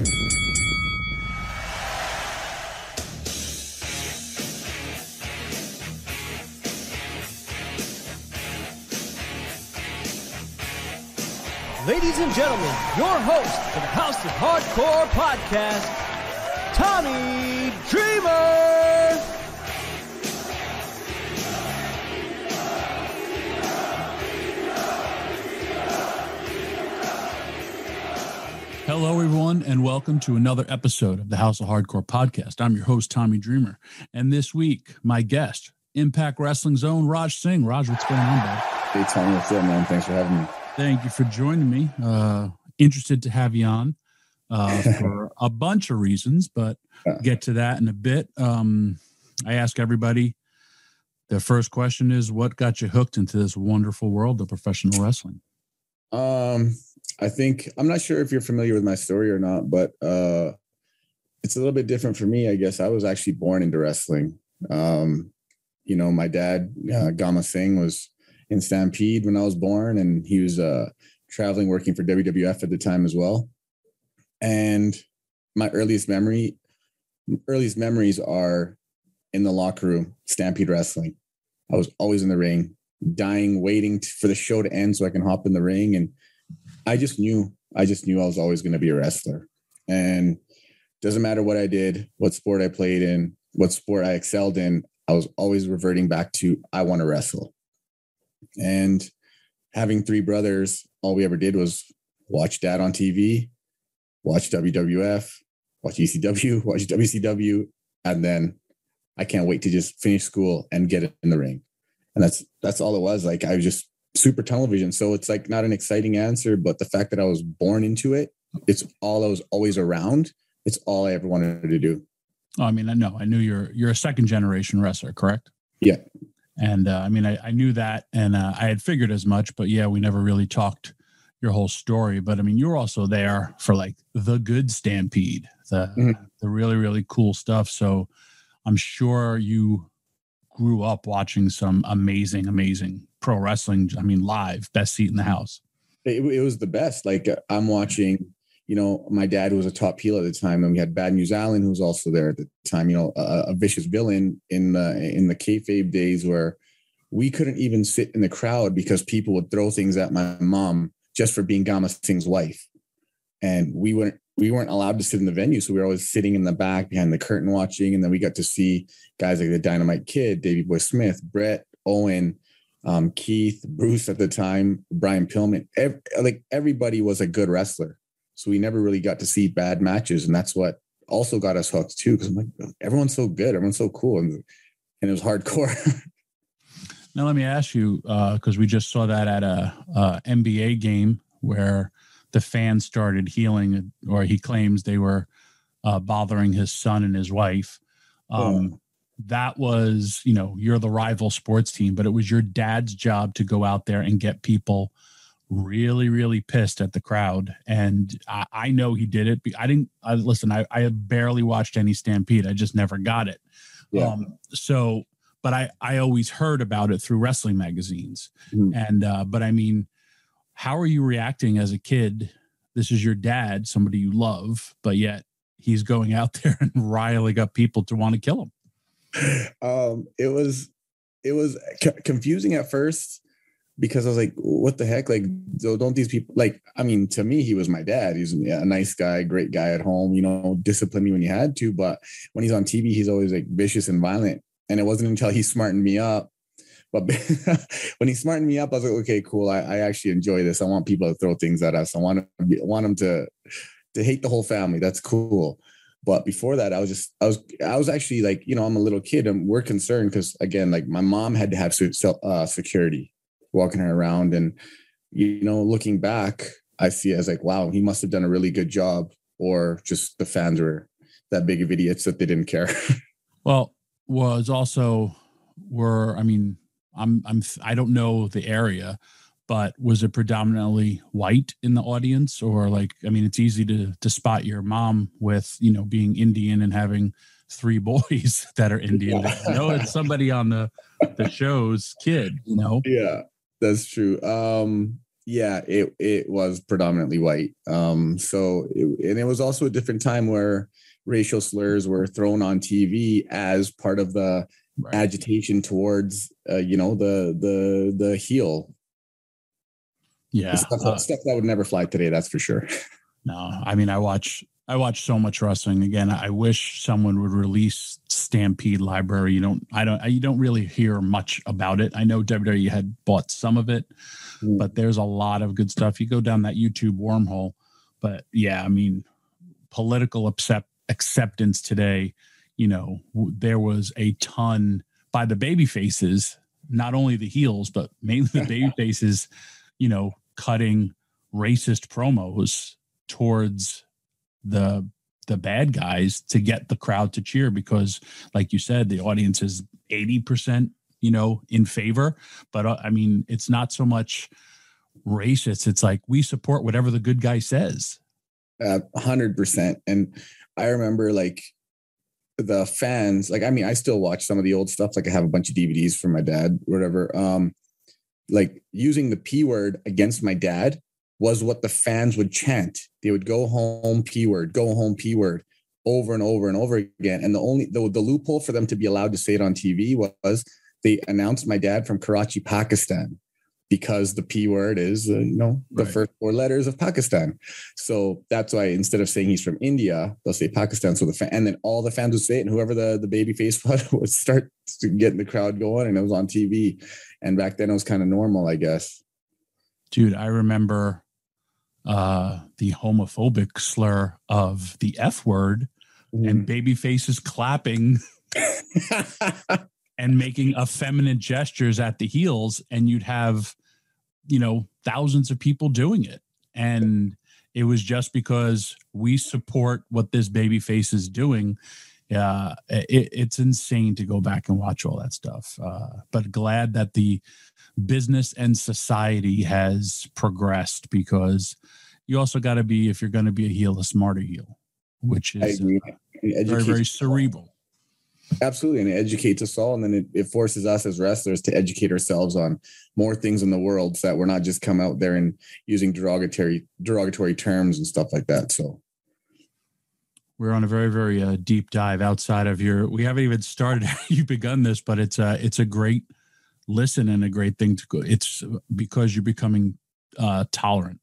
Ladies and gentlemen, your host for the House of Hardcore podcast, Tommy Dreamer. Hello, everyone, and welcome to another episode of the House of Hardcore podcast. I'm your host, Tommy Dreamer. And this week, my guest, Impact Wrestling's own Raj Singh. Raj, what's going on, bud? Hey, Tommy, what's up, man? Thanks for having me. Thank you for joining me. Uh, interested to have you on uh, for a bunch of reasons, but get to that in a bit. Um, I ask everybody the first question is what got you hooked into this wonderful world of professional wrestling? Um, I think I'm not sure if you're familiar with my story or not, but uh, it's a little bit different for me. I guess I was actually born into wrestling. Um, you know, my dad, uh, Gama Singh, was in Stampede when I was born, and he was uh, traveling working for WWF at the time as well. And my earliest memory, earliest memories are in the locker room, Stampede wrestling. I was always in the ring, dying, waiting for the show to end so I can hop in the ring. And I just knew, I just knew I was always going to be a wrestler. And doesn't matter what I did, what sport I played in, what sport I excelled in, I was always reverting back to I want to wrestle. And having three brothers, all we ever did was watch dad on TV, watch WWF, watch ECW, watch WCW, and then I can't wait to just finish school and get in the ring. And that's that's all it was. Like I was just super television. So it's like not an exciting answer, but the fact that I was born into it, it's all I was always around. It's all I ever wanted to do. Oh, I mean, I know I knew you're you're a second generation wrestler, correct? Yeah. And uh, I mean, I, I knew that, and uh, I had figured as much. But yeah, we never really talked your whole story. But I mean, you were also there for like the good Stampede, the Mhm. the really really cool stuff. So I'm sure you grew up watching some amazing amazing pro wrestling. I mean, live, best seat in the house. It, it was the best. Like uh, I'm watching, you know, my dad was a top heel at the time, and we had Bad News Allen, who was also there at the time. You know, a, a vicious villain in the in the kayfabe days where we couldn't even sit in the crowd because people would throw things at my mom just for being Gama Singh's wife, and we weren't we weren't allowed to sit in the venue, so we were always sitting in the back behind the curtain watching, and then we got to see guys like the Dynamite Kid, Davey Boy Smith, Bret, Owen, um, Keith, Bruce at the time, Brian Pillman, ev- like everybody was a good wrestler. So we never really got to see bad matches, and that's what also got us hooked too. Because I'm like, everyone's so good, everyone's so cool, and, and it was hardcore. Now let me ask you, because we just saw that at a, a NBA game where the fans started healing, or he claims they were uh, bothering his son and his wife. Um, That was, you know, you're the rival sports team, but it was your dad's job to go out there and get people really, really pissed at the crowd. And I, I know he did it. I didn't I, listen. I, I barely watched any Stampede. I just never got it. Yeah. Um, so, but I I always heard about it through wrestling magazines. Mhm. And uh, but I mean, how are you reacting as a kid? This is your dad, somebody you love, but yet he's going out there and riling up people to want to kill him. um, it was it was c- confusing at first because I was like, what the heck? Like, don't these people like? I mean, to me, he was my dad. He's a nice guy, great guy at home. You know, disciplined me when he had to, but when he's on TV, he's always like vicious and violent. and it wasn't until he smartened me up. But when he smartened me up, I was like, okay, cool. I, I actually enjoy this. I want people to throw things at us. I want to be, want them to to hate the whole family. That's cool. But before that, I was just I was I was actually like you know I'm a little kid and we're concerned because again like my mom had to have uh, security walking her around and you know looking back I see it as like wow he must have done a really good job or just the fans were that big of idiots that they didn't care. well, was also were I mean I'm I'm I don't know the area, but was it predominantly white in the audience or like I mean it's easy to to spot your mom with, you know, being Indian and having three boys that are Indian. Yeah. You know, it's somebody on the the show's kid, you know. Yeah. That's true. Um yeah, it it was predominantly white. Um so it, and it was also a different time where racial slurs were thrown on TV as part of the right. agitation towards uh, you know the the the heel yeah, stuff, uh, stuff that would never fly today. That's for sure. No, I mean, I watch I watch so much wrestling. Again, I wish someone would release Stampede Library. You don't, I don't, you don't really hear much about it. I know WWE had bought some of it, mm. but there's a lot of good stuff. You go down that YouTube wormhole, but yeah, I mean, political accept, acceptance today. You know, there was a ton by the baby faces, not only the heels, but mainly the baby faces. You know, cutting racist promos towards the the bad guys to get the crowd to cheer because like you said the audience is 80% you know in favor. But uh, i mean it's not so much racist. It's like we support whatever the good guy says. Uh, 100% and i remember like the fans like i mean i still watch some of the old stuff. Like i have a bunch of dvds from my dad whatever. Um like using the P word against my dad was what the fans would chant. They would go home P word, go home P word over and over and over again. And the only the, the loophole for them to be allowed to say it on TV was they announced my dad from Karachi, Pakistan because the P word is, uh, you know, the right. first four letters of Pakistan. So that's why instead of saying he's from India, they'll say Pakistan. So the fan, and then all the fans would say it, and whoever the, the baby face was would start getting the crowd going, and it was on TV. And back then it was kind of normal, I guess. Dude, I remember uh, the homophobic slur of the F word mm. and baby faces clapping. and making effeminate gestures at the heels and you'd have you know thousands of people doing it and it was just because we support what this baby face is doing uh, it, it's insane to go back and watch all that stuff uh, but glad that the business and society has progressed because you also got to be if you're going to be a heel a smarter heel which is uh, very very cerebral Absolutely. And it educates us all. And then it, it, forces us as wrestlers to educate ourselves on more things in the world so that we're not just come out there and using derogatory derogatory terms and stuff like that. So we're on a very, very uh, deep dive outside of your we haven't even started you've begun this, but it's a it's a great listen and a great thing to go. It's because you're becoming uh tolerant,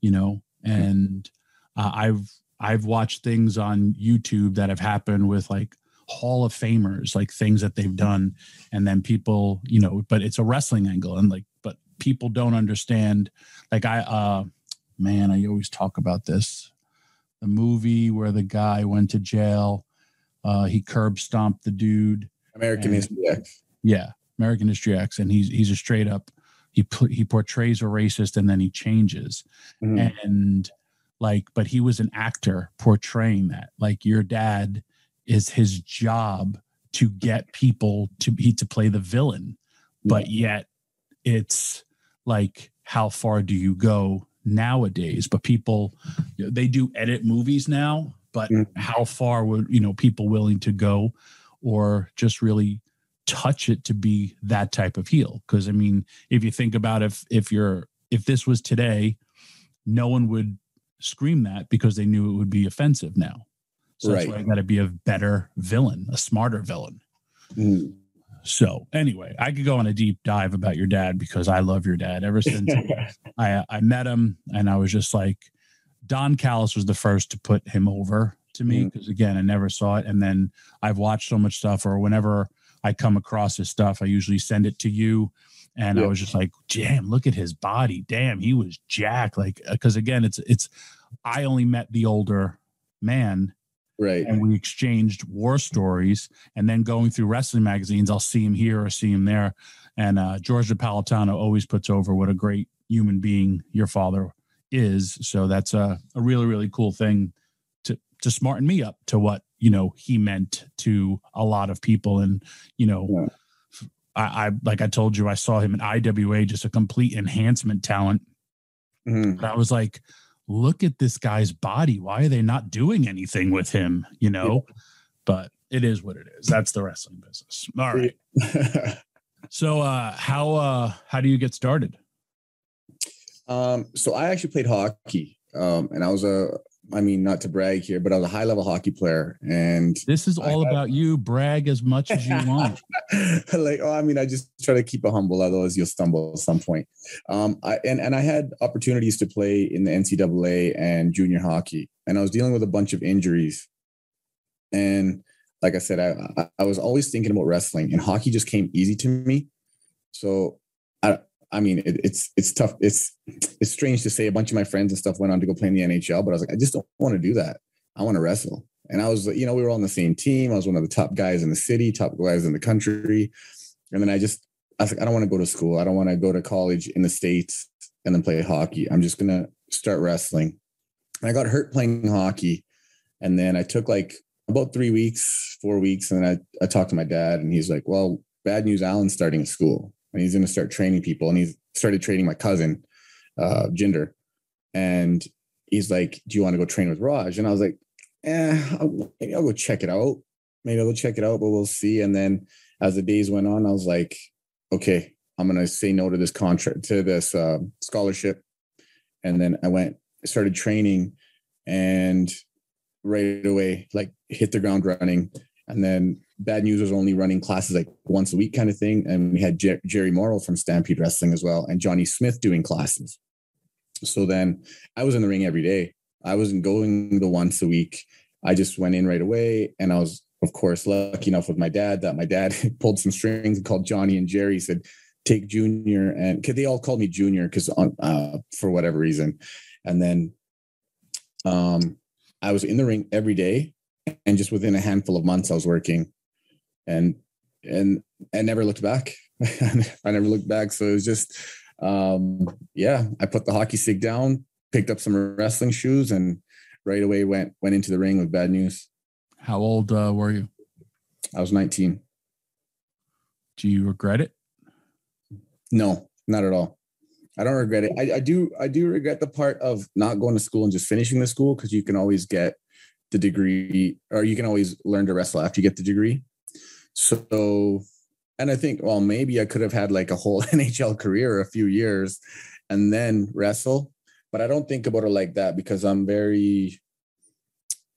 you know, and uh, I've I've watched things on YouTube that have happened with like hall of famers like things that they've done. And then people you know but it's a wrestling angle. And like but people don't understand like i uh man i always talk about this. The movie where the guy went to jail uh he curb stomped the dude. American history x. Yeah american history x. And he's he's a straight up he he portrays a racist and then he changes. Mm-hmm. and like but he was an actor portraying that. Like your dad is his job to get people to be to play the villain. But yet it's like how far do you go nowadays? But people they do edit movies now but mm-hmm. how far would you know people willing to go or just really touch it to be that type of heel? Because i mean if you think about if if you're if this was today no one would scream that because they knew it would be offensive now so right. that's why I got to be a better villain, a smarter villain. Mm. So anyway, I could go on a deep dive about your dad because I love your dad. Ever since I I met him, and I was just like, Don Callis was the first to put him over to me because mm. again, I never saw it, and then I've watched so much stuff. Or whenever I come across his stuff, I usually send it to you. And I was just like, damn, look at his body. Damn, he was jacked. Like, because again, it's, it's, I only met the older man Right. and we exchanged war stories. And then going through wrestling magazines, I'll see him here or see him there. And uh, George Napolitano always puts over what a great human being your father is. So that's a, a really, really cool thing to to smarten me up to what you know he meant to a lot of people. And you know, Yeah. I, I like I told you, I saw him in IWA, just a complete enhancement talent. Mhm. I was like, look at this guy's body. Why are they not doing anything with him? You know, but it is what it is. That's the wrestling business. All right. So uh how uh how do you get started? um, so I actually played hockey. Um, and I was a, I mean, not to brag here, but I was a high level hockey player. And This is all I- I- about you. Brag as much as you want. like, oh, I mean, I just try to keep it humble, otherwise you'll stumble at some point. Um, I, and, and I had opportunities to play in the NCAA and junior hockey, and I was dealing with a bunch of injuries. And like I said, I, I was always thinking about wrestling, and hockey just came easy to me. So I, I mean, it, it's it's tough. It's it's strange to say. A bunch of my friends and stuff went on to go play in the NHL, but I was like, I just don't want to do that. I want to wrestle. And I was, like, you know, we were on the same team. I was one of the top guys in the city, top guys in the country. And then I just, I was like, I don't want to go to school. I don't want to go to college in the States and then play hockey. I'm just to start wrestling. And I got hurt playing hockey. And then I took like about three weeks, four weeks. And then I, I talked to my dad and he's like, well, bad news, Allen's starting school and he's going to start training people. And he's started training my cousin, uh, Jinder. And he's like, do you want to go train with Raj? And I was like, eh, I'll, maybe I'll go check it out. Maybe I'll go check it out, but we'll see. And then as the days went on, I was like, okay, I'm gonna say no to this contract, to this uh, scholarship. And then I went, started training, and right away, like hit the ground running. And then Bad News was only running classes like once a week, kind of thing. And we had Jer- Jerry Morrow from Stampede Wrestling as well, and Johnny Smith doing classes. So then I was in the ring every day. I wasn't going the once a week. I just went in right away. And I was, of course, lucky enough with my dad that my dad pulled some strings and called Johnny and Jerry, said, take Junior. And cause they all called me Junior because uh, for whatever reason. And then um, I was in the ring every day. And just within a handful of months, I was working and, and, I never looked back. I never looked back. So it was just, um, yeah, I put the hockey stick down, picked up some wrestling shoes, and right away went went into the ring with bad news. How old uh, were you? I was 19. Do you regret it? No, not at all. I don't regret it. I, I do I do regret the part of not going to school and just finishing the school because you can always get the degree or you can always learn to wrestle after you get the degree. So and I think, well, maybe I could have had like a whole NHL career, a few years, and then wrestle. But I don't think about it like that because I'm very,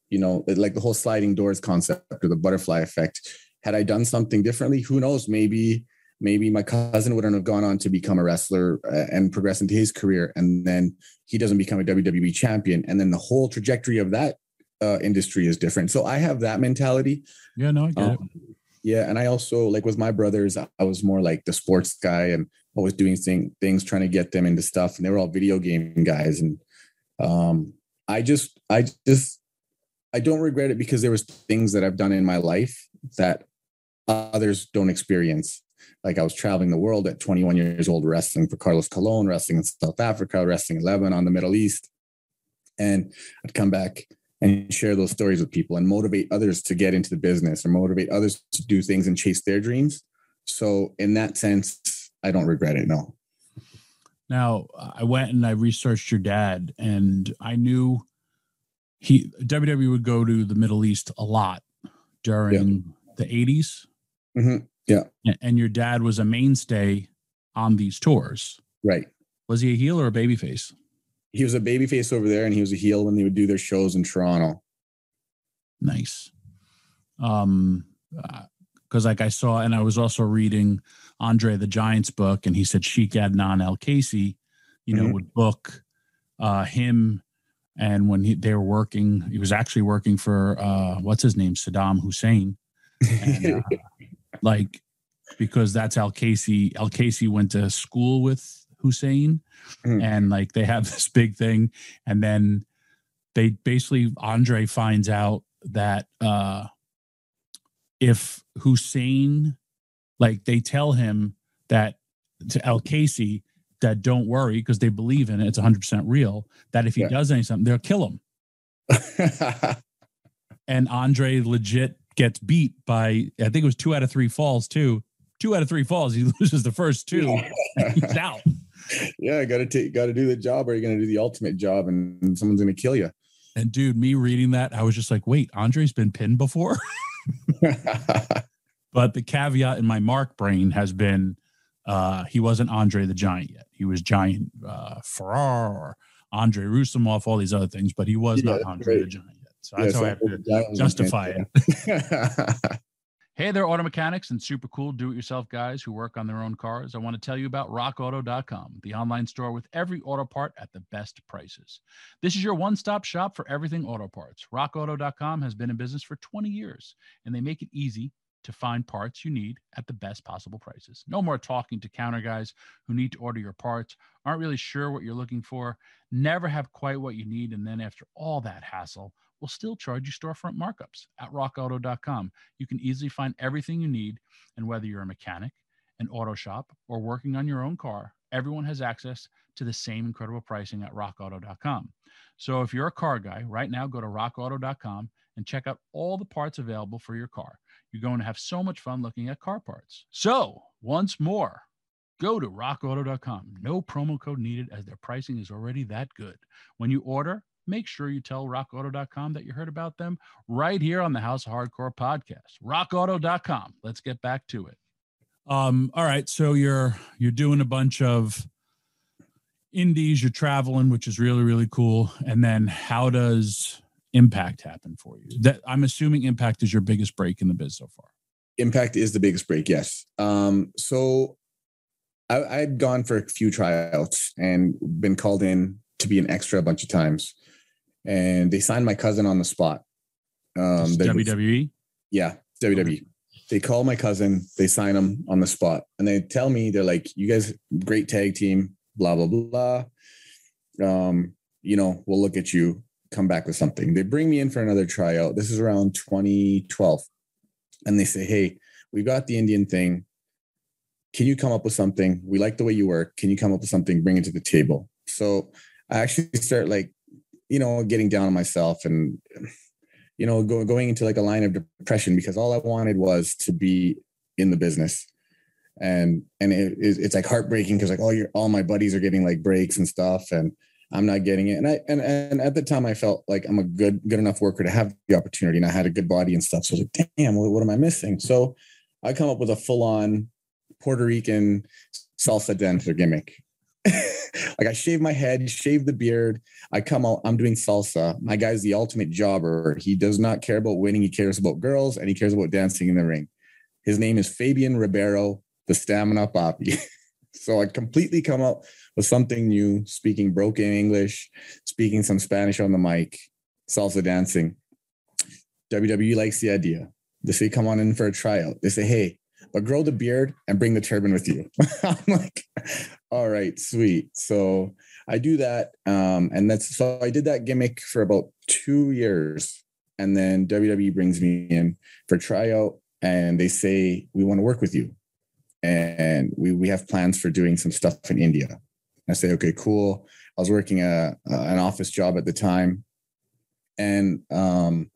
you know, like the whole sliding doors concept or the butterfly effect. Had I done something differently, who knows? Maybe, maybe my cousin wouldn't have gone on to become a wrestler uh, and progress into his career, and then he doesn't become a WWE champion, and then the whole trajectory of that uh, industry is different. So I have that mentality. Yeah, no, I get it. Um, yeah, and I also like with my brothers, I was more like the sports guy and always doing thing, things, trying to get them into stuff, and they were all video game guys. And um, I just, I just, I don't regret it because there was things that I've done in my life that others don't experience. Like I was traveling the world at 21 years old, wrestling for Carlos Colon, wrestling in South Africa, wrestling in Lebanon, the Middle East, and I'd come back and share those stories with people and motivate others to get into the business or motivate others to do things and chase their dreams. So in that sense, I don't regret it. No. Now, I went and I researched your dad, and I knew he WWE would go to the Middle East a lot during the 80s. Mhm. Yeah. And your dad was a mainstay on these tours. Right. Was he a heel or a babyface? He was a babyface over there and he was a heel when they would do their shows in Toronto. Nice. Um, because like I saw, and I was also reading Andre the Giant's book, and he said Sheik Adnan Al-Kaissie, you know, Mhm. would book uh, him, and when he, they were working, he was actually working for uh, what's his name, Saddam Hussein. And, uh, like because that's Al-Kaissie. Al Casey went to school with Hussein, Mhm. and like they have this big thing, and then they basically Andre finds out that uh if Hussein, like they tell him that to Al-Kaissie that don't worry because they believe in it, it's 100 percent real. That if he Yeah. does anything, they'll kill him and Andre legit gets beat by I think it was two out of three falls too. Two out of three falls, he loses the first two. He's out. Yeah, got to take, got to do the job, or you're going to do the ultimate job, and someone's going to kill you. And dude, me reading that, I was just like, wait, Andre's been pinned before. but the caveat in my Mark brain has been uh he wasn't Andre the Giant yet. He was Giant uh Ferré or Andre Roussimoff, all these other things, but he was Yeah, not Andre the. Giant yet. So that's Yeah, how I have to justify it. Hey there, auto mechanics and super cool do it yourself guys who work on their own cars. I want to tell you about rockauto.com, the online store with every auto part at the best prices. This is your one stop shop for everything auto parts. Rockauto.com has been in business for 20 years, and they make it easy to find parts you need at the best possible prices. No more talking to counter guys who need to order your parts, aren't really sure what you're looking for, never have quite what you need, and then after all that hassle, will still charge you storefront markups at rockauto.com. You can easily find everything you need, and whether you're a mechanic, an auto shop, or working on your own car, everyone has access to the same incredible pricing at rockauto.com. So if you're a car guy, right now go to rockauto.com and check out all the parts available for your car. You're going to have so much fun looking at car parts. So, once more, go to rockauto.com. No promo code needed as their pricing is already that good. When you order, make sure you tell rockauto.com that you heard about them right here on the House of Hardcore podcast. rockauto.com. Let's get back to it. Um all right, so you're you're doing a bunch of indies, you're traveling, which is really really cool. And then how does impact happen for you? That I'm assuming impact is your biggest break in the biz so far. Impact is the biggest break, yes. Um, so I, I'd gone for a few tryouts and been called in to be an extra a bunch of times, and they signed my cousin on the spot. Um, they- WWE. Yeah, WWE. They call my cousin, they sign him on the spot, and they tell me they're like, "You guys, great tag team, blah blah blah. Um, you know, we'll look at you. Come back with something." They bring me in for another tryout. This is around 2012, and they say, "Hey, we got the Indian thing. Can you come up with something? We like the way you work. Can you come up with something? Bring it to the table." So I actually start like, you know, getting down on myself and you know, go, going into like a line of depression because all I wanted was to be in the business. And and it, it's like heartbreaking because like all your all my buddies are getting like breaks and stuff, and I'm not getting it. And I and and at the time I felt like I'm a good good enough worker to have the opportunity, and I had a good body and stuff. So I was like, damn, what, what am I missing? So I come up with a full on Puerto Rican salsa dancer gimmick. like I shave my head, shave the beard, I come out, I'm doing salsa. My guy's the ultimate jobber. He does not care about winning. He cares about girls and he cares about dancing in the ring. His name is Fabian Ribeiro, the stamina papi. so I completely come up with something new, speaking broken English, speaking some Spanish on the mic, salsa dancing. WWE likes the idea. They say, come on in for a tryout. They say, hey, but grow the beard and bring the turban with you. I'm like, all right, sweet. So I do that. Um, and that's so I did that gimmick for about two years. And then WWE brings me in for tryout and they say, we want to work with you. And we, we have plans for doing some stuff in India. I say, okay, cool. I was working a, an office job at the time. And um,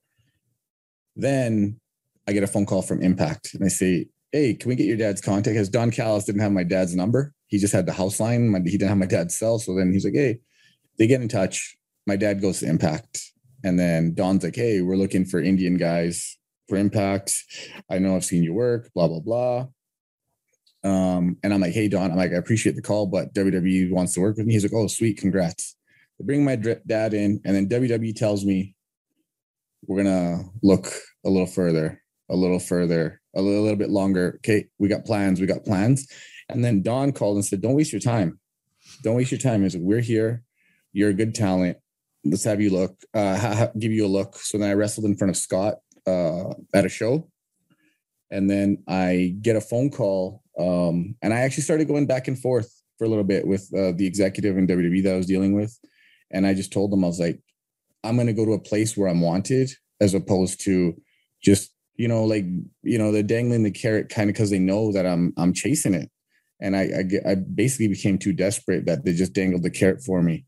then I get a phone call from Impact and I say, hey, can we get your dad's contact? Because Don Callis didn't have my dad's number. He just had the house line. My, he didn't have my dad's cell. So then he's like, hey, they get in touch. My dad goes to Impact. And then Don's like, hey, we're looking for Indian guys for Impact. I know I've seen your work, blah, blah, blah. Um, and I'm like, hey, Don, I'm like, I appreciate the call, but WWE wants to work with me. He's like, oh, sweet, congrats. They bring my dad in, and then WWE tells me we're gonna look a little further, a little further, a little, a little bit longer. Okay, we got plans, we got plans. And then Don called and said, Don't waste your time. Don't waste your time. He's like, We're here. You're a good talent. Let's have you look, uh, ha- give you a look. So then I wrestled in front of Scott uh, at a show. And then I get a phone call, um, and I actually started going back and forth for a little bit with uh, the executive in WWE that I was dealing with. And I just told them, I was like, I'm going to go to a place where I'm wanted as opposed to just, you know, like, you know, they're dangling the carrot kind of because they know that I'm, I'm chasing it. And I, I, I basically became too desperate that they just dangled the carrot for me.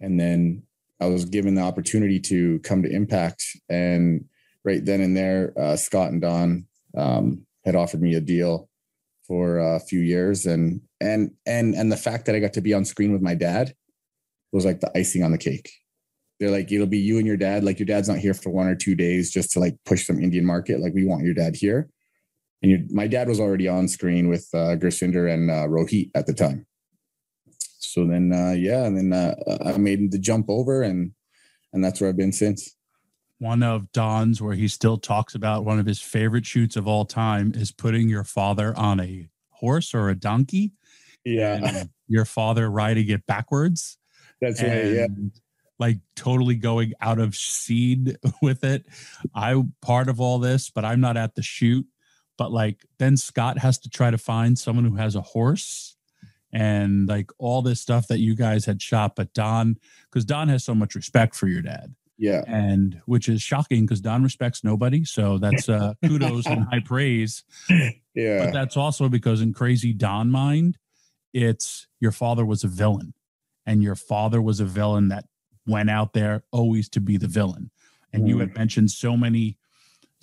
And then I was given the opportunity to come to Impact. And right then and there, uh, Scott and Don um, had offered me a deal for a few years and and and and the fact that I got to be on screen with my dad was like the icing on the cake. They're like, it'll be you and your dad. Like your dad's not here for one or two days just to like push some Indian market. Like we want your dad here. And your, my dad was already on screen with uh, and uh, Rohit at the time. So then, uh, yeah, and then uh, I made the jump over, and and that's where I've been since. One of Don's where he still talks about one of his favorite shoots of all time is putting your father on a horse or a donkey. Yeah, your father riding it backwards. That's right. Yeah. Like totally going out of seed with it. I part of all this, but I'm not at the shoot. But like then Scott has to try to find someone who has a horse and like all this stuff that you guys had shot. But Don, because Don has so much respect for your dad. Yeah. And which is shocking because Don respects nobody. So that's uh kudos and high praise. Yeah. But that's also because in crazy Don mind, it's your father was a villain and your father was a villain that went out there always to be the villain. And mm. you had mentioned so many,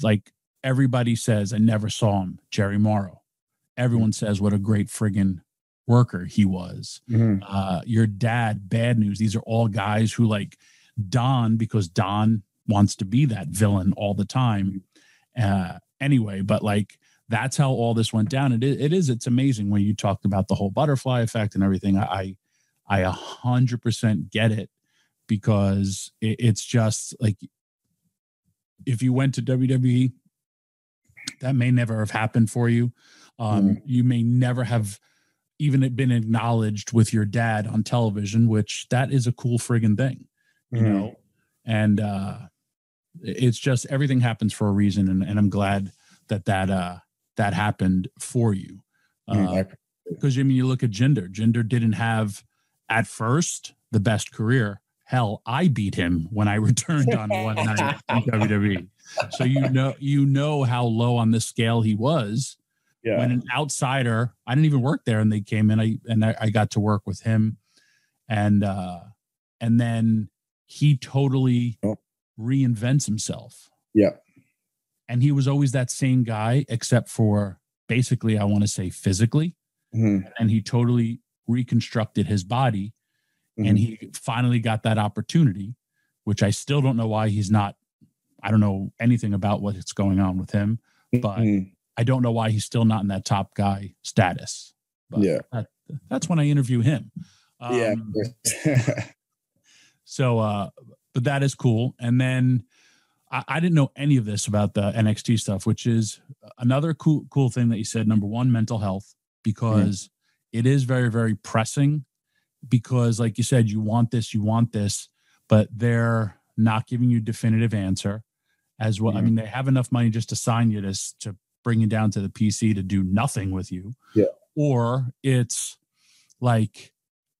like everybody says, I never saw him, Jerry Morrow. Everyone mm. says what a great friggin' worker he was. Mm-hmm. Uh, your dad, bad news. These are all guys who like Don because Don wants to be that villain all the time. Uh, anyway, but like that's how all this went down. It is, it is, it's amazing when you talked about the whole butterfly effect and everything. I, I a hundred percent get it because it, it's just like if you went to WWE, that may never have happened for you. Um, mm. You may never have even been acknowledged with your dad on television, which that is a cool friggin' thing, you mm. know. And uh, it's just everything happens for a reason, and, and I'm glad that that uh, that happened for you. Because mm, uh, I mean, you look at Jinder. Jinder didn't have at first the best career. Hell, I beat him when I returned on one night in WWE. So you know you know how low on the scale he was. Yeah. When an outsider, I didn't even work there, and they came in. I and I, I got to work with him, and uh, and then he totally oh. reinvents himself. Yeah, and he was always that same guy, except for basically, I want to say physically, mm-hmm. and he totally reconstructed his body mm-hmm. and he finally got that opportunity which i still don't know why he's not i don't know anything about what's going on with him but mm-hmm. i don't know why he's still not in that top guy status. But yeah. that, that's when i interview him. Um, yeah so uh but that is cool. And then I, I didn't know any of this about the nxt stuff which is another cool cool thing that you said number one mental health mm-hmm. because it is very very pressing because like you said you want this you want this but they're not giving you definitive answer as well. I mean they have enough money just to sign you to, to bring you down to the pc to do nothing with you. Yeah. Or it's like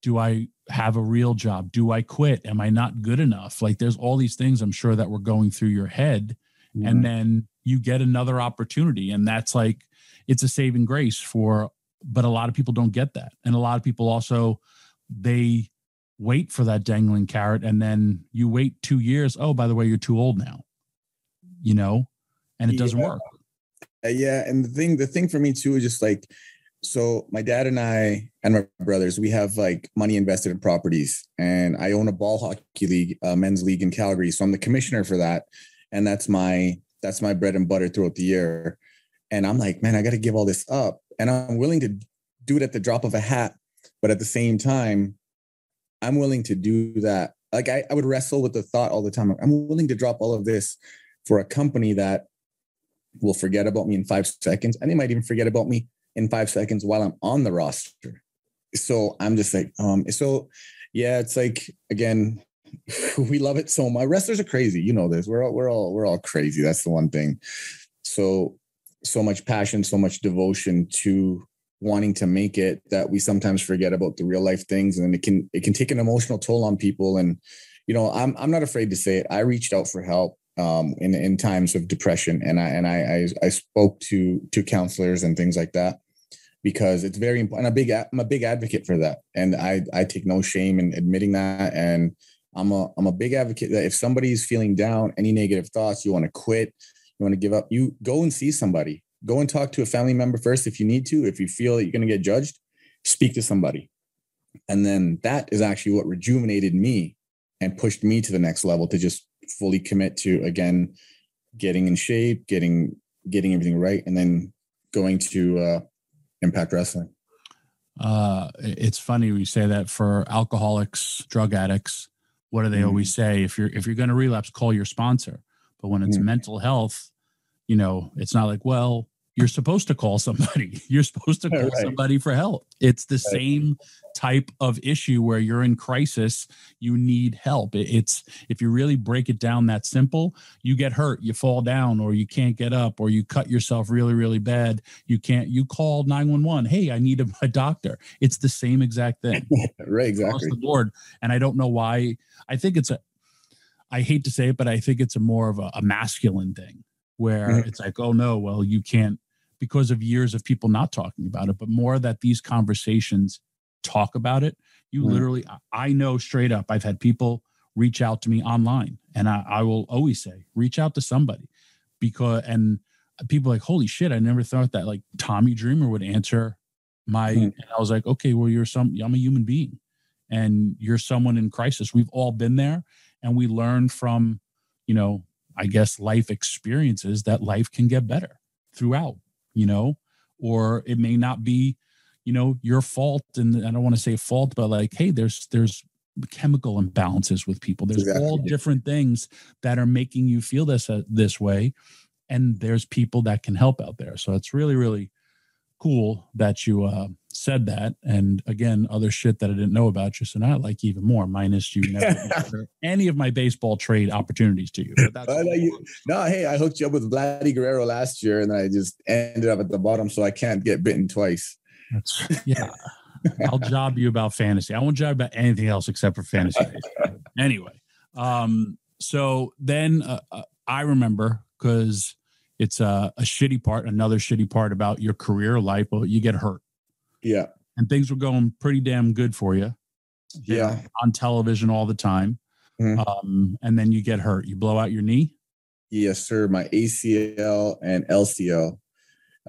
do i have a real job? Do i quit? Am i not good enough? Like there's all these things i'm sure that were going through your head. Mm-hmm. and then you get another opportunity. And that's like it's a saving grace for but a lot of people don't get that. And a lot of people also they wait for that dangling carrot. And then you wait two years. Oh by the way you're too old now you know and it doesn't yeah. work uh, yeah and the thing the thing for me too is just like so my dad and i and my brothers we have like money invested in properties and i own a ball hockey league uh, men's league in calgary so i'm the commissioner for that and that's my that's my bread and butter throughout the year and i'm like man i got to give all this up and I'm willing to do it at the drop of a hat. But at the same time, I'm willing to do that. Like I, I would wrestle with the thought all the time. I'm willing to drop all of this for a company that will forget about me in five seconds. And they might even forget about me in five seconds while I'm on the roster. So I'm just like, um, so yeah, it's like again, we love it so much. Wrestlers are crazy, you know this. We're all we're all we're all crazy. That's the one thing. So so much passion, so much devotion to wanting to make it that we sometimes forget about the real life things and it can it can take an emotional toll on people and you know i'm i'm not afraid to say it i reached out for help um, in in times of depression and i and i i, I spoke to to counselors and things like that because it's very important. I'm a big I'm a big advocate for that, and I I take no shame in admitting that. And I'm a I'm a big advocate that if somebody's feeling down, any negative thoughts, you want to quit, you want to give up, you go and see somebody. Go and talk to a family member first if you need to. If you feel that you're going to get judged, speak to somebody. And then that is actually what rejuvenated me and pushed me to the next level to just fully commit to again getting in shape, getting getting everything right, and then going to uh, Impact Wrestling. Uh, it's funny we say that for alcoholics, drug addicts. What do they mm. always say? If you're if you're going to relapse, call your sponsor. But when it's mm. mental health, you know, it's not like, well, you're supposed to call somebody. You're supposed to call right. somebody for help. It's the right. same type of issue where you're in crisis, you need help. It's if you really break it down that simple, you get hurt, you fall down, or you can't get up, or you cut yourself really, really bad. You can't, you call 911. Hey, I need a, a doctor. It's the same exact thing. right, exactly. Across the board. And I don't know why. I think it's a, I hate to say it, but I think it's a more of a, a masculine thing where mm-hmm. it's like, oh no, well, you can't because of years of people not talking about it, but more that these conversations talk about it. You mm. literally, I know straight up, I've had people reach out to me online, and I, I will always say, reach out to somebody because, and people like, holy shit, I never thought that like Tommy Dreamer would answer my, mm. and I was like, okay, well, you're some, I'm a human being and you're someone in crisis. We've all been there and we learn from, you know, I guess life experiences that life can get better throughout, you know, or it may not be you know your fault. And i don't want to say fault but like hey there's there's chemical imbalances with people. There's exactly. all different things that are making you feel this uh, this way. And there's people that can help out there. So it's really really cool that you uh, said that and again other shit that i didn't know about you so now i like even more minus you never any of my baseball trade opportunities to you, but that's you no hey i hooked you up with vladdy guerrero last year and i just ended up at the bottom so i can't get bitten twice that's yeah. I'll job you about fantasy. I won't job about anything else except for fantasy. anyway, um, so then uh, uh, I remember because it's a, a shitty part, another shitty part about your career life. Well, you get hurt. Yeah. And things were going pretty damn good for you. Yeah. On television all the time. Mm-hmm. Um, and then you get hurt. You blow out your knee. Yes, sir. My ACL and LCL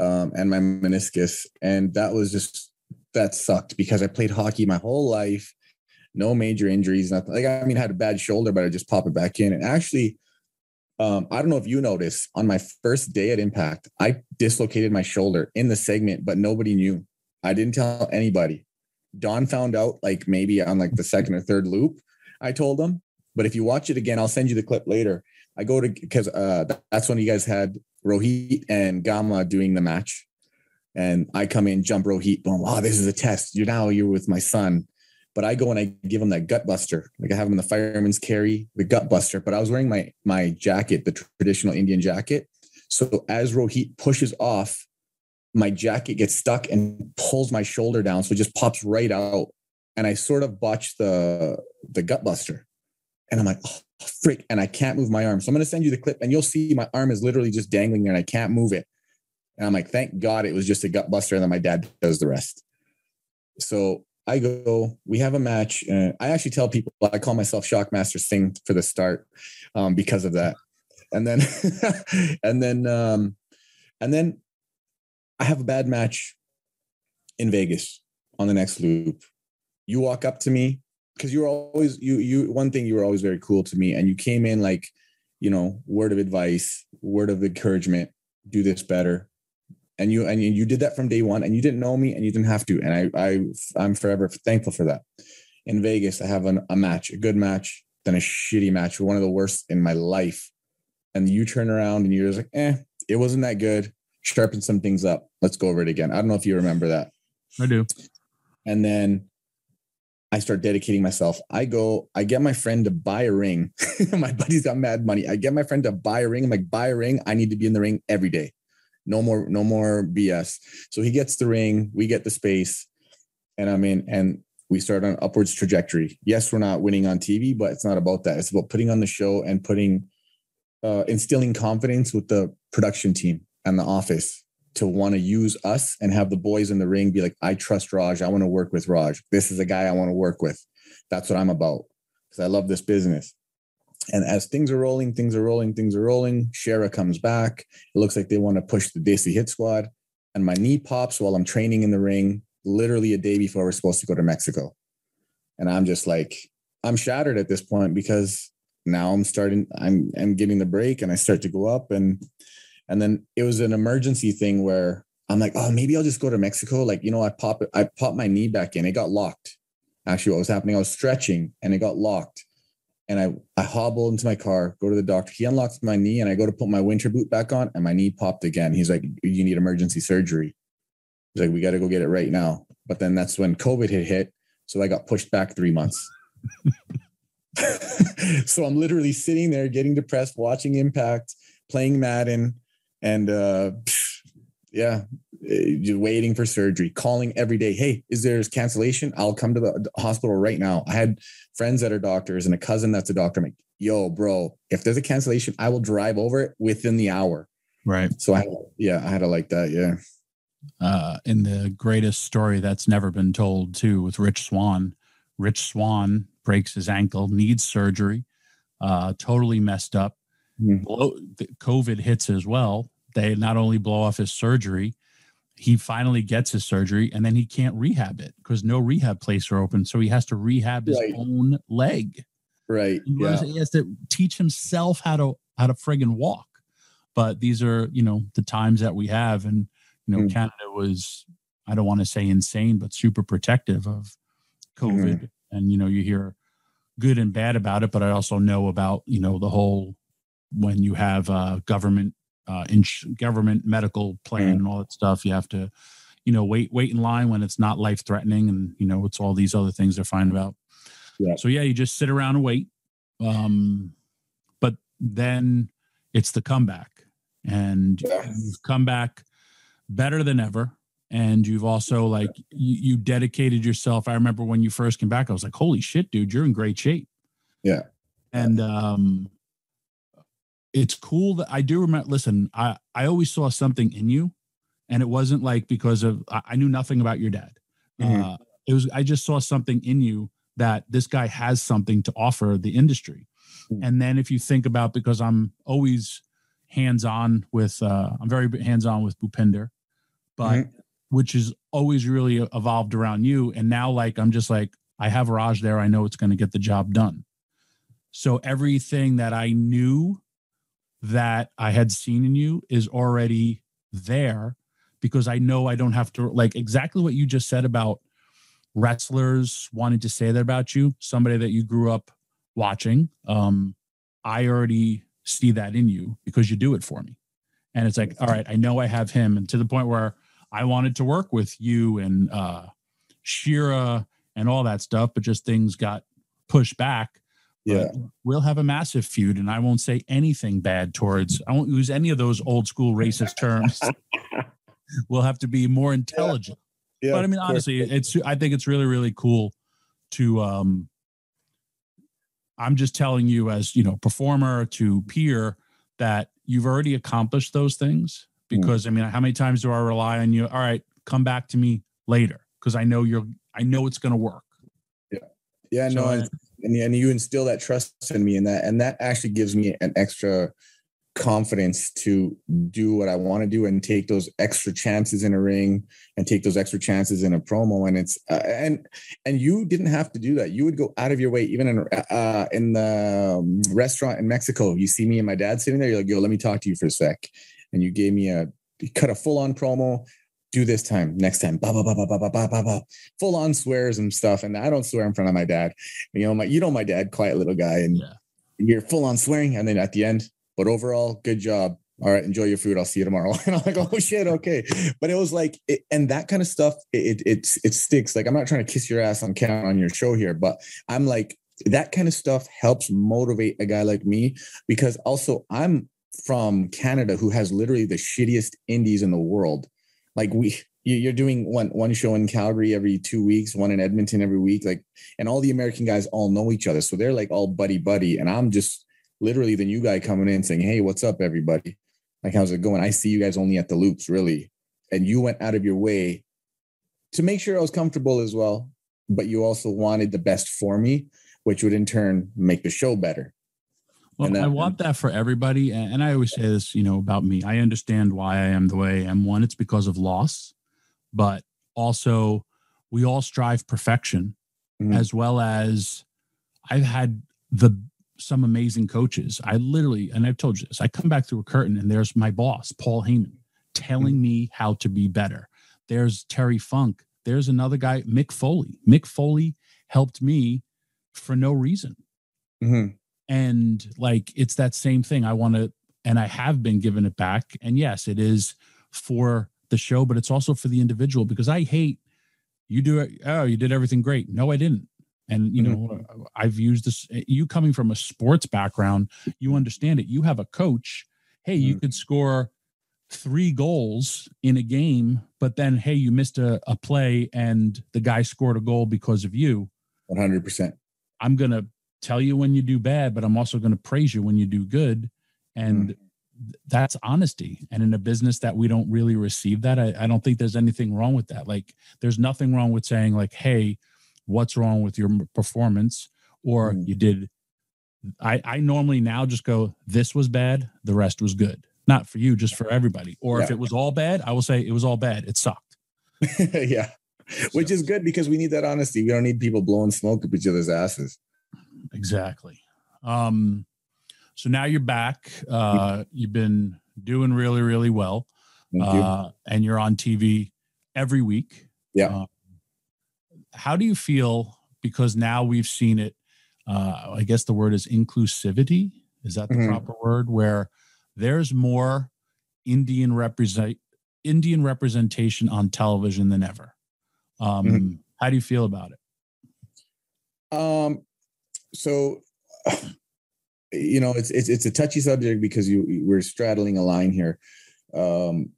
um, and my meniscus. And that was just, that sucked because I played hockey my whole life, no major injuries, nothing. Like, I mean, I had a bad shoulder, but I just pop it back in. And actually, um, I don't know if you noticed on my first day at Impact, I dislocated my shoulder in the segment, but nobody knew. I didn't tell anybody. Don found out like maybe on like the second or third loop. I told him, but if you watch it again, I'll send you the clip later. I go to because uh, that's when you guys had Rohit and Gama doing the match. And I come in, jump Rohit, boom. Oh, this is a test. You're now you're with my son. But I go and I give him that gut buster. Like I have him in the fireman's carry, the gut buster. But I was wearing my my jacket, the traditional Indian jacket. So as Rohit pushes off, my jacket gets stuck and pulls my shoulder down. So it just pops right out. And I sort of botch the the gut buster. And I'm like, oh, freak, and I can't move my arm. So I'm to send you the clip and you'll see my arm is literally just dangling there and I can't move it. And I'm like, thank God it was just a gut buster. And then my dad does the rest. So I go, we have a match. I actually tell people I call myself Shockmaster Singh for the start um, because of that. And then, and then, um, and then I have a bad match in Vegas on the next loop. You walk up to me because you were always you you one thing you were always very cool to me and you came in like you know word of advice word of encouragement do this better and you and you did that from day one and you didn't know me and you didn't have to and i i i'm forever thankful for that in vegas i have an, a match a good match then a shitty match one of the worst in my life and you turn around and you're just like eh it wasn't that good sharpen some things up let's go over it again i don't know if you remember that i do and then I start dedicating myself. I go, I get my friend to buy a ring. my buddy's got mad money. I get my friend to buy a ring. I'm like, buy a ring. I need to be in the ring every day. No more, no more BS. So he gets the ring, we get the space, and I'm in, and we start on upwards trajectory. Yes, we're not winning on TV, but it's not about that. It's about putting on the show and putting uh, instilling confidence with the production team and the office to want to use us and have the boys in the ring be like, I trust Raj. I want to work with Raj. This is a guy I want to work with. That's what I'm about because I love this business. And as things are rolling, things are rolling, things are rolling. Shera comes back. It looks like they want to push the Desi Hit Squad. And my knee pops while I'm training in the ring, literally a day before we're supposed to go to Mexico. And I'm just like, I'm shattered at this point because now I'm starting, I'm I'm getting the break and I start to go up. And and then it was an emergency thing where I'm like, oh, maybe I'll just go to Mexico. Like, you know, I pop I popped my knee back in. It got locked. Actually, what was happening, I was stretching and it got locked and I, I hobble into my car, go to the doctor. He unlocks my knee and I go to put my winter boot back on and my knee popped again. He's like, you need emergency surgery. He's like, we got to go get it right now. But then that's when COVID had hit. So I got pushed back three months. so I'm literally sitting there getting depressed, watching Impact, playing Madden, and uh, yeah, eh, just waiting for surgery, calling every day. Hey, is there cancellation? I'll come to the hospital right now. I had friends that are doctors and a cousin that's a doctor. I'm like, yo, bro, if there's a cancellation, I will drive over it within the hour. Right. So I, yeah, I had to like that. Yeah. Uh, in the greatest story that's never been told, too, with Rich Swann. Rich Swann breaks his ankle, needs surgery, uh, totally messed up. Mm-hmm. COVID hits as well. They not only blow off his surgery, he finally gets his surgery and then he can't rehab it because no rehab place are open. So he has to rehab his right. own leg. Right. He, yeah. he has to teach himself how to how to friggin' walk. But these are, you know, the times that we have. And, you know, mm. Canada was, I don't want to say insane, but super protective of COVID. Mm. And, you know, you hear good and bad about it, but I also know about, you know, the whole when you have uh, government uh, ins- government medical plan mm. and all that stuff. You have to, you know, wait wait in line when it's not life threatening, and you know it's all these other things they're fine about. Yeah. So yeah, you just sit around and wait. Um, but then it's the comeback, and you've come back better than ever. And you've also like you, you dedicated yourself. I remember when you first came back, I was like, "Holy shit, dude, you're in great shape." Yeah. And um, it's cool that I do remember. Listen, I I always saw something in you, and it wasn't like because of I, I knew nothing about your dad. Mm-hmm. Uh, it was I just saw something in you that this guy has something to offer the industry. Mm-hmm. And then if you think about because I'm always hands on with uh, I'm very hands on with Bhupinder, but mm-hmm. which is always really evolved around you. And now like I'm just like I have Raj there. I know it's going to get the job done. So everything that I knew that I had seen in you is already there because I know I don't have to like exactly what you just said about wrestlers wanting to say that about you, somebody that you grew up watching. Um, I already see that in you because you do it for me. And it's like, all right, I know I have him. And to the point where I wanted to work with you and uh Shera and all that stuff, but just things got pushed back yeah we'll have a massive feud and i won't say anything bad towards i won't use any of those old school racist terms we'll have to be more intelligent yeah. Yeah, but i mean honestly it's i think it's really really cool to um i'm just telling you as you know performer to peer that you've already accomplished those things mm. because mm. i mean how many times do i rely on you all right come back to me later because i know you're i know it's going to work yeah yeah so no I, and, and you instill that trust in me and that and that actually gives me an extra confidence to do what I want to do and take those extra chances in a ring and take those extra chances in a promo. And it's uh, and and you didn't have to do that. You would go out of your way even in uh in the um, restaurant in Mexico. You see me and my dad sitting there you're like yo let me talk to you for a sec. And you gave me a cut a full on promo do this time, next time, blah, blah, blah, blah, blah, blah, blah, blah, blah. Full on swears and stuff. And I don't swear in front of my dad. You know, my you know my dad, quiet little guy, and yeah. you're full on swearing. And then at the end, but overall, good job. All right, enjoy your food. I'll see you tomorrow. And I'm like, oh shit, okay. But it was like, it, and that kind of stuff, it, it it it sticks. Like I'm not trying to kiss your ass on count on your show here, but I'm like, that kind of stuff helps motivate a guy like me because also I'm from Canada who has literally the shittiest indies in the world. Like we, you're doing one one show in Calgary every two weeks, one in Edmonton every week, like, and all the American guys all know each other, so they're like all buddy buddy, and I'm just literally the new guy coming in saying, "Hey, what's up, everybody? Like, how's it going? I see you guys only at the loops, really, and you went out of your way to make sure I was comfortable as well, but you also wanted the best for me, which would in turn make the show better." Well, And that- I want that for everybody. And I always say this, you know, about me. I understand why I am the way I am. One, it's because of loss, but also we all strive perfection Mhm. as well as I've had the some amazing coaches. I literally, and I've told you this, I come back through a curtain and there's my boss, Paul Heyman, telling me how to be better. There's Terry Funk. There's another guy, Mick Foley. Mick Foley helped me for no reason Mhm. And like it's that same thing. I want to and i have been giving it back. And yes it is for the show but it's also for the individual because i hate you do it oh you did everything great. No i didn't. And you know i've used this you coming from a sports background you understand it. You have a coach. Hey you Mhm. could score three goals in a game but then hey you missed a, a play and the guy scored a goal because of you. 100%. I'm going to tell you when you do bad, but I'm also going to praise you when you do good. And th- that's honesty. And in a business that we don't really receive that, I, I don't think there's anything wrong with that. Like, there's nothing wrong with saying, like, hey, what's wrong with your performance? Or Mhm. you did. I, I normally now just go, this was bad, the rest was good. Not for you, just for everybody. Or if it was all bad, I will say it was all bad. It sucked. yeah. Which is good because we need that honesty. We don't need people blowing smoke up each other's asses. Exactly. Um, so now you're back. Uh, you've been doing really, really well, uh, and you're on TV every week. Yeah. Uh, how do you feel? Because now we've seen it. Uh, I guess the word is inclusivity. Is that the Mhm. proper word? Where there's more Indian represent Indian representation on television than ever. Um, Mhm. How do you feel about it? Um, so you know, it's it's it's a touchy subject because you we're straddling a line here. Um,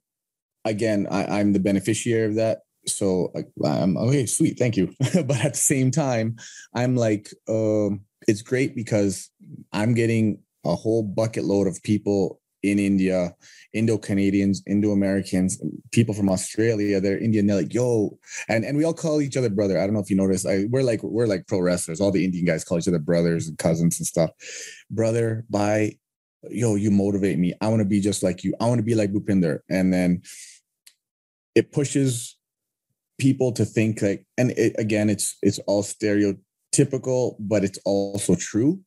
again, I, I'm the beneficiary of that, so I, I'm okay. Sweet, thank you. but at the same time, I'm like, um, it's great because I'm getting a whole bucket load of people in India, Indo Canadians, Indo Americans, people from Australia. They're Indian. They're like, yo, and and we all call each other brother. I don't know if you noticed. I we're like we're like pro wrestlers. All the Indian guys call each other brothers and cousins and stuff. Brother, bye. Yo, you motivate me. I want to be just like you. I want to be like Bhupinder. And then it pushes people to think like, and it, again, it's it's all stereotypical, but it's also true.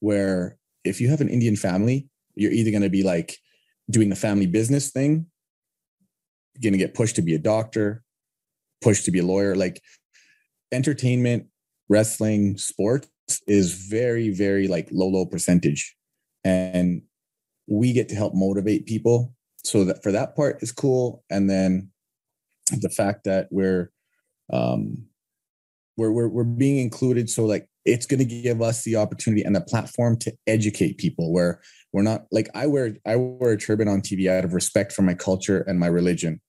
Where if you have an Indian family, you're either going to be like doing the family business thing, going to get pushed to be a doctor, pushed to be a lawyer. Like entertainment, wrestling, sports is very, very like low, low percentage. And we get to help motivate people. So that for that part is cool. And then the fact that we're um we're we're, we're being included. So like it's going to give us the opportunity and the platform to educate people where we're not like I wear I wear a turban on TV out of respect for my culture and my religion.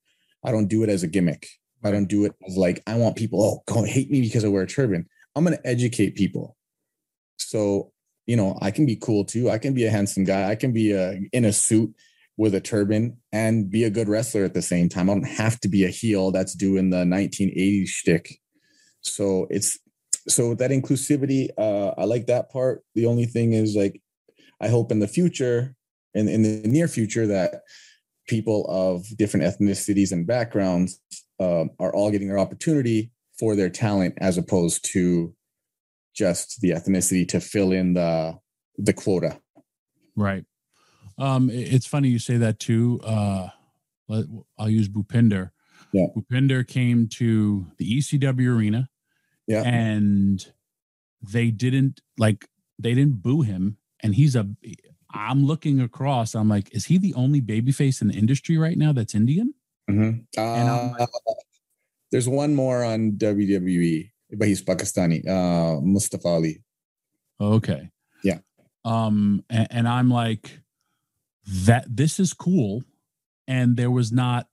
I don't do it as a gimmick. I don't do it as like I want people oh go hate me because I wear a turban. I'm going to educate people. So you know I can be cool too. I can be a handsome guy. I can be a, in a suit with a turban and be a good wrestler at the same time. I don't have to be a heel that's doing the 1980s shtick. So it's so that inclusivity, uh, I like that part. The only thing is like I hope in the future, in, in the near future, that people of different ethnicities and backgrounds um, are all getting their opportunity for their talent as opposed to just the ethnicity to fill in the the quota. Right. Um, it's funny you say that too. Uh, I'll use Bhupinder. Yeah. Bhupinder came to the ECW arena Yeah. and they didn't like they didn't boo him. And he's a I'm looking across, I'm like, is he the only babyface in the industry right now that's Indian? Mhm. And I'm Uh, there's one more on WWE, but he's Pakistani. Uh, Mustafa Ali. Okay. Yeah. Um, and, and I'm like, that this is cool and there was not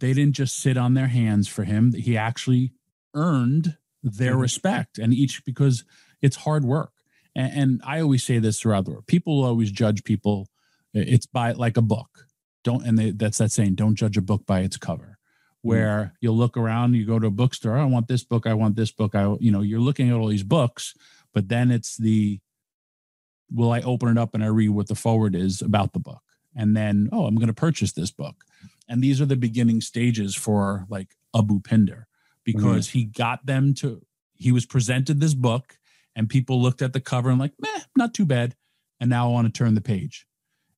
they didn't just sit on their hands for him he actually earned their Mhm. respect and each because it's hard work. And, and i always say this throughout the world people always judge people it's by like a book. Don't and they, that's that saying don't judge a book by its cover. Where you'll look around you go to a bookstore i want this book i want this book i you know you're looking at all these books but then it's the will i open it up and i read what the forward is about the book? And then oh i'm going to purchase this book. And these are the beginning stages for like a Bhupinder because he got them to he was presented this book and people looked at the cover and like meh not too bad. And now i want to turn the page.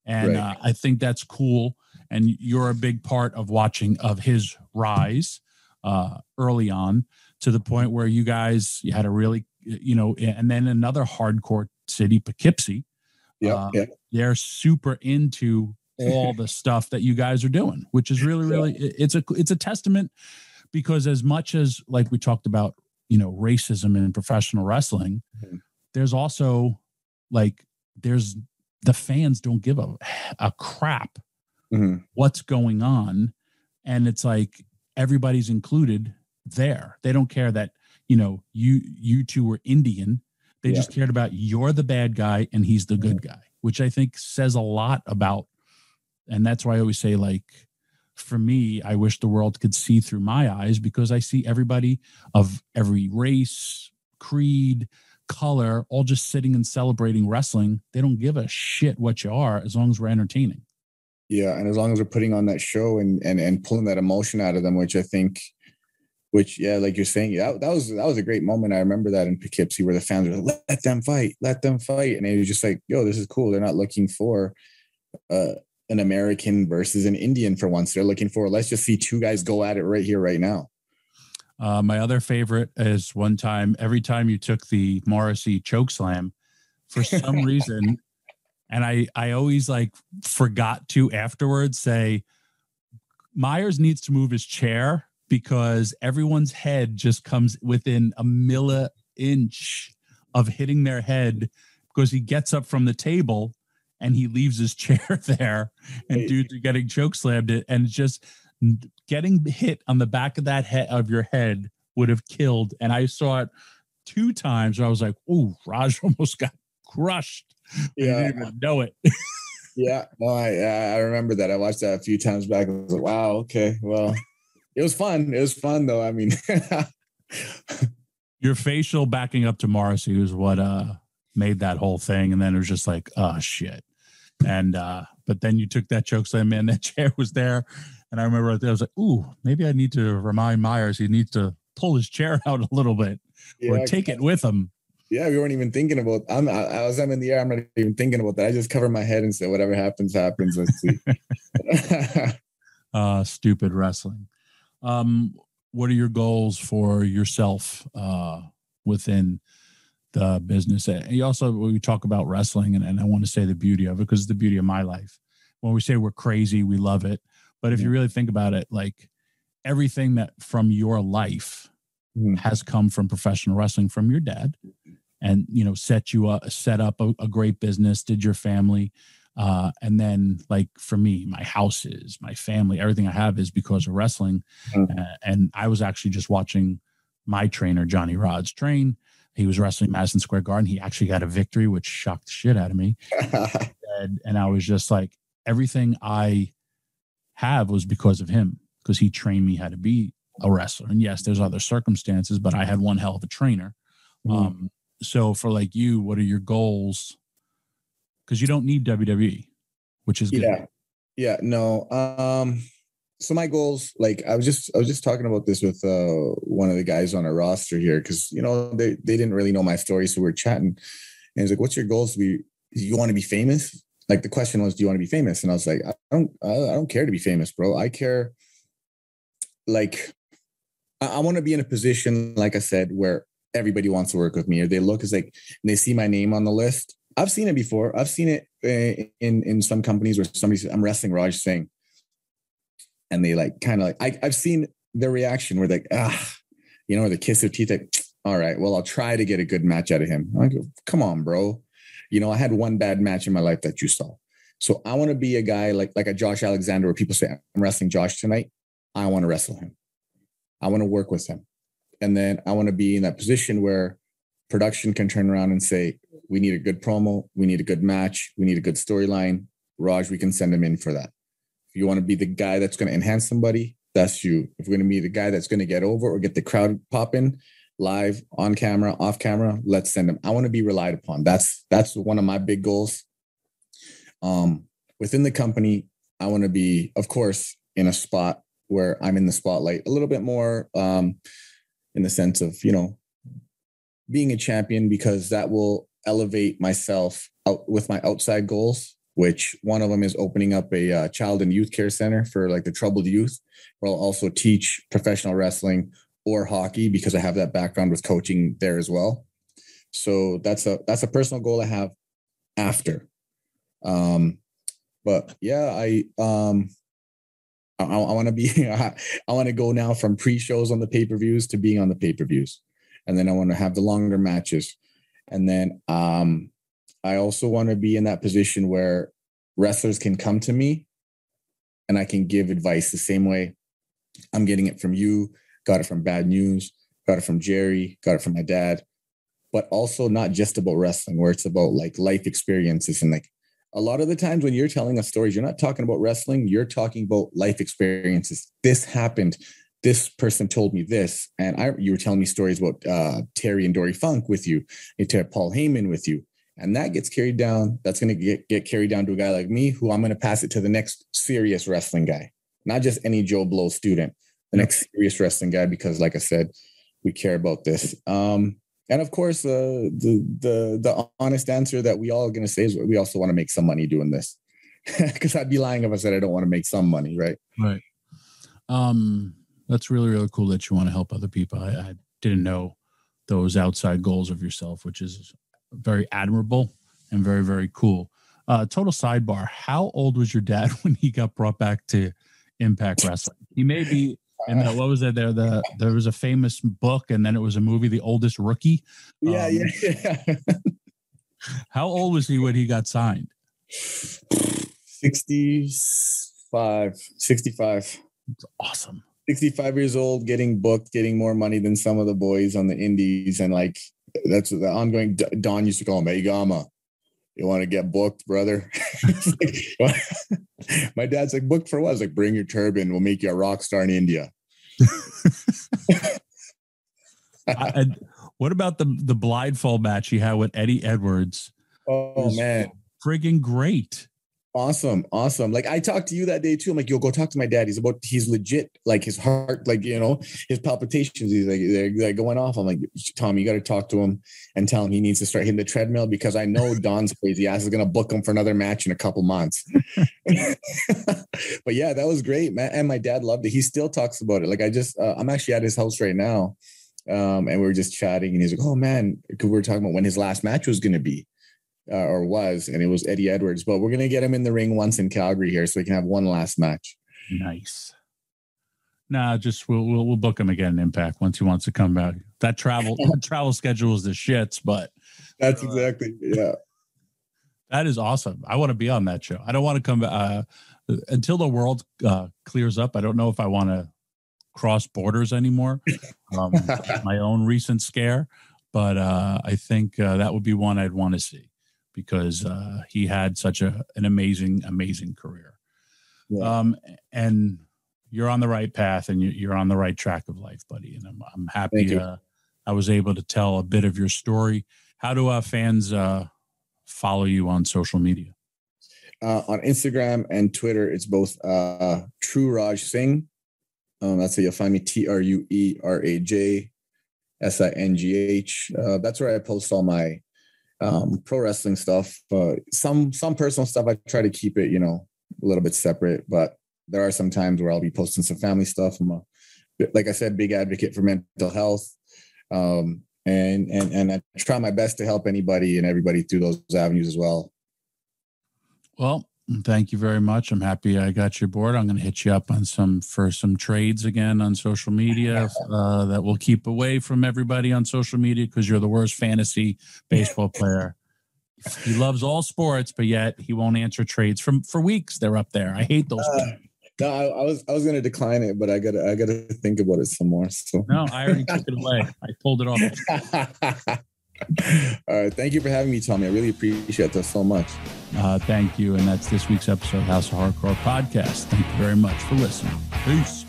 And Right. uh, i think that's cool. And you're a big part of watching of his rise uh, early on to the point where you guys you had a really you know and then another hardcore city poughkeepsie. Yeah, Uh, yeah. they're super into all the stuff that you guys are doing which is really really it's a it's a testament because as much as like we talked about you know racism in professional wrestling Mhm. there's also like there's the fans don't give a, a crap Mhm. what's going on and it's like everybody's included there they don't care that you know you you two were indian they Yeah. just cared about you're the bad guy and he's the good guy which i think says a lot about and that's why i always say like for me i wish the world could see through my eyes because i see everybody of every race creed color all just sitting and celebrating wrestling they don't give a shit what you are as long as we're entertaining Yeah, and as long as we're putting on that show and and and pulling that emotion out of them, which I think, which yeah, like you're saying, that, that was that was a great moment. I remember that in Poughkeepsie where the fans were like, "Let them fight, let them fight," and it was just like, "Yo, this is cool." They're not looking for uh, an American versus an Indian for once. They're looking for let's just see two guys go at it right here, right now. Uh, my other favorite is one time, every time you took the Morrissey choke slam, for some reason, and I I always like forgot to afterwards say Myers needs to move his chair because everyone's head just comes within a milli inch of hitting their head because he gets up from the table and he leaves his chair there and Hey. dudes are getting choke slammed it and just getting hit on the back of that head of your head would have killed and i saw it two times where i was like oh raj almost got crushed I didn't even know it Yeah, no, I I remember that. I watched that a few times back. I was like, wow, okay, well, it was fun. It was fun though. I mean, your facial backing up to Morrissey was what uh made that whole thing. And then it was just like, oh shit. And uh, but then you took that choke slam man, that chair was there. And I remember I was like, ooh, maybe I need to remind Myers he needs to pull his chair out a little bit or take it with him. yeah, we weren't even thinking about. I'm I, as I'm in the air. I'm not even thinking about that. I just cover my head and say, whatever happens, happens. Let's see. Uh stupid wrestling. Um, what are your goals for yourself uh within the business? And you also when we talk about wrestling, and, and I want to say the beauty of it because it's the beauty of my life. When we say we're crazy, we love it. But if you really think about it, like everything that from your life Mhm. has come from professional wrestling from your dad and you know set you up set up a, a great business did your family uh and then like for me my houses my family everything i have is because of wrestling Mhm. uh, and i was actually just watching my trainer johnny Rodz train he was wrestling madison square garden he actually got a victory which shocked the shit out of me and, and I was just like, everything I have was because of him, because he trained me how to be a wrestler. And yes, there's other circumstances, but I had one hell of a trainer. Mhm. Um, so for like you, what are your goals? Because you don't need WWE, which is good. yeah, yeah. No. Um. So my goals, like I was just, I was just talking about this with uh one of the guys on our roster here, because you know they they didn't really know my story, so we are chatting, and he's like, "What's your goals? We you want to be famous?" Like the question was, "Do you want to be famous?" And I was like, "I don't, I, don't care to be famous, bro. I care, like, I, I want to be in a position, like I said, where everybody wants to work with me, or they look as like and they see my name on the list. I've seen it before. I've seen it uh, in in some companies where somebody "I'm wrestling Raj Singh," and they like kind of like I, I've seen their reaction where they ah, you know, or the kiss of teeth like, "All right, well, I'll try to get a good match out of him." I go, "Come on, bro." You know, I had one bad match in my life that you saw. So I want to be a guy like like a Josh Alexander, where people say, "I'm wrestling Josh tonight." I want to wrestle him. I want to work with him, and then I want to be in that position where production can turn around and say, "We need a good promo. We need a good match. We need a good storyline." Raj, we can send him in for that. You want to be the guy that's going to enhance somebody, that's you. If you're going to be the guy that's going to get over or get the crowd popping, live, on camera, off camera, let's send them. I want to be relied upon. That's that's one of my big goals. Um, within the company, I want to be, of course, in a spot where I'm in the spotlight a little bit more, um, in the sense of you know being a champion because that will elevate myself out with my outside goals which one of them is opening up a uh, child and youth care center for like the troubled youth. Where i'll also teach professional wrestling or hockey because i have that background with coaching there as well. So that's a that's a personal goal i have after. Um but yeah i um i, I want to be i want to go now from pre-shows on the pay-per-views to being on the pay-per-views. And then i want to have the longer matches. And then um I also want to be in that position where wrestlers can come to me and I can give advice the same way I'm getting it from you, got it from Bad News, got it from Jerry, got it from my dad, but also not just about wrestling, where it's about like life experiences and like a lot of the times when you're telling us stories, you're not talking about wrestling, you're talking about life experiences. This happened. This person told me this, and I you were telling me stories about uh, Terry and Dory Funk with you, and Paul Heyman with you, and that gets carried down. That's going to get, get carried down to a guy like me, who I'm going to pass it to the next serious wrestling guy, not just any Joe Blow student, the next serious wrestling guy, because like I said, we care about this. Um, and of course, uh, the the the honest answer that we all are going to say is we also want to make some money doing this, because I'd be lying if I said I don't want to make some money, right? Right. Um, that's really really cool that you want to help other people. I, I didn't know those outside goals of yourself, which is very admirable and very very cool. Uh, total sidebar: How old was your dad when he got brought back to Impact Wrestling? He may be. And the, what was it there? The there was a famous book, and then it was a movie, The Oldest Rookie. Yeah, um, yeah, yeah. how old was he when he got signed? 65. 65. That's awesome. 65 years old, getting booked, getting more money than some of the boys on the indies, and like that's the ongoing. Don used to call him, "Hey Gama, you want to get booked, brother?" like, my dad's like, "Booked for what?" I was like, "Bring your turban. We'll make you a rock star in India." I, what about the the blindfold match he had with Eddie Edwards? Oh man, friggin' great! Awesome, awesome. Like I talked to you that day too. I'm like, yo, go talk to my dad. He's about, he's legit. Like his heart, like you know, his palpitations. He's like they're, they're going off. I'm like, Tom, you got to talk to him and tell him he needs to start hitting the treadmill because I know Don's crazy ass is gonna book him for another match in a couple months. but yeah, that was great, man. And my dad loved it. He still talks about it. Like I just, uh, I'm actually at his house right now, um, and we are just chatting, and he's like, oh man, because we are talking about when his last match was gonna be uh, or was, and it was Eddie Edwards. But we're gonna get him in the ring once in Calgary here, so we can have one last match. Nice. Nah, just we'll we'll, we'll book him again in Impact once he wants to come back. That travel that travel schedule is the shits, but that's uh, exactly yeah. That is awesome. I want to be on that show. I don't want to come uh, until the world uh, clears up. I don't know if I want to cross borders anymore. Um, my own recent scare, but uh, I think uh, that would be one I'd want to see because uh, he had such a an amazing, amazing career. Yeah. Um, and you're on the right path and you're on the right track of life, buddy. And I'm, I'm happy uh, I was able to tell a bit of your story. How do uh, fans uh, follow you on social media? Uh, on Instagram and Twitter, it's both uh, True Raj Singh. Um, that's how you'll find me T R U E R A J S I N G H. Uh, that's where I post all my um, pro wrestling stuff. Uh, some some personal stuff I try to keep it, you know, a little bit separate. But there are some times where I'll be posting some family stuff. I'm a, like I said, big advocate for mental health, um, and and and I try my best to help anybody and everybody through those avenues as well. Well, Thank you very much. I'm happy I got you aboard. I'm going to hit you up on some for some trades again on social media uh, that will keep away from everybody on social media because you're the worst fantasy baseball player he loves all sports, but yet he won't answer trades from for weeks. They're up there. I hate those. Uh, no, I, I, was I was gonna decline it, but I gotta I gotta think about it some more. So no, I already took it away. I pulled it off. All right. Thank you for having me, Tommy. I really appreciate that so much. Uh, thank you. And that's this week's episode of House of Hardcore podcast. Thank you very much for listening. Peace.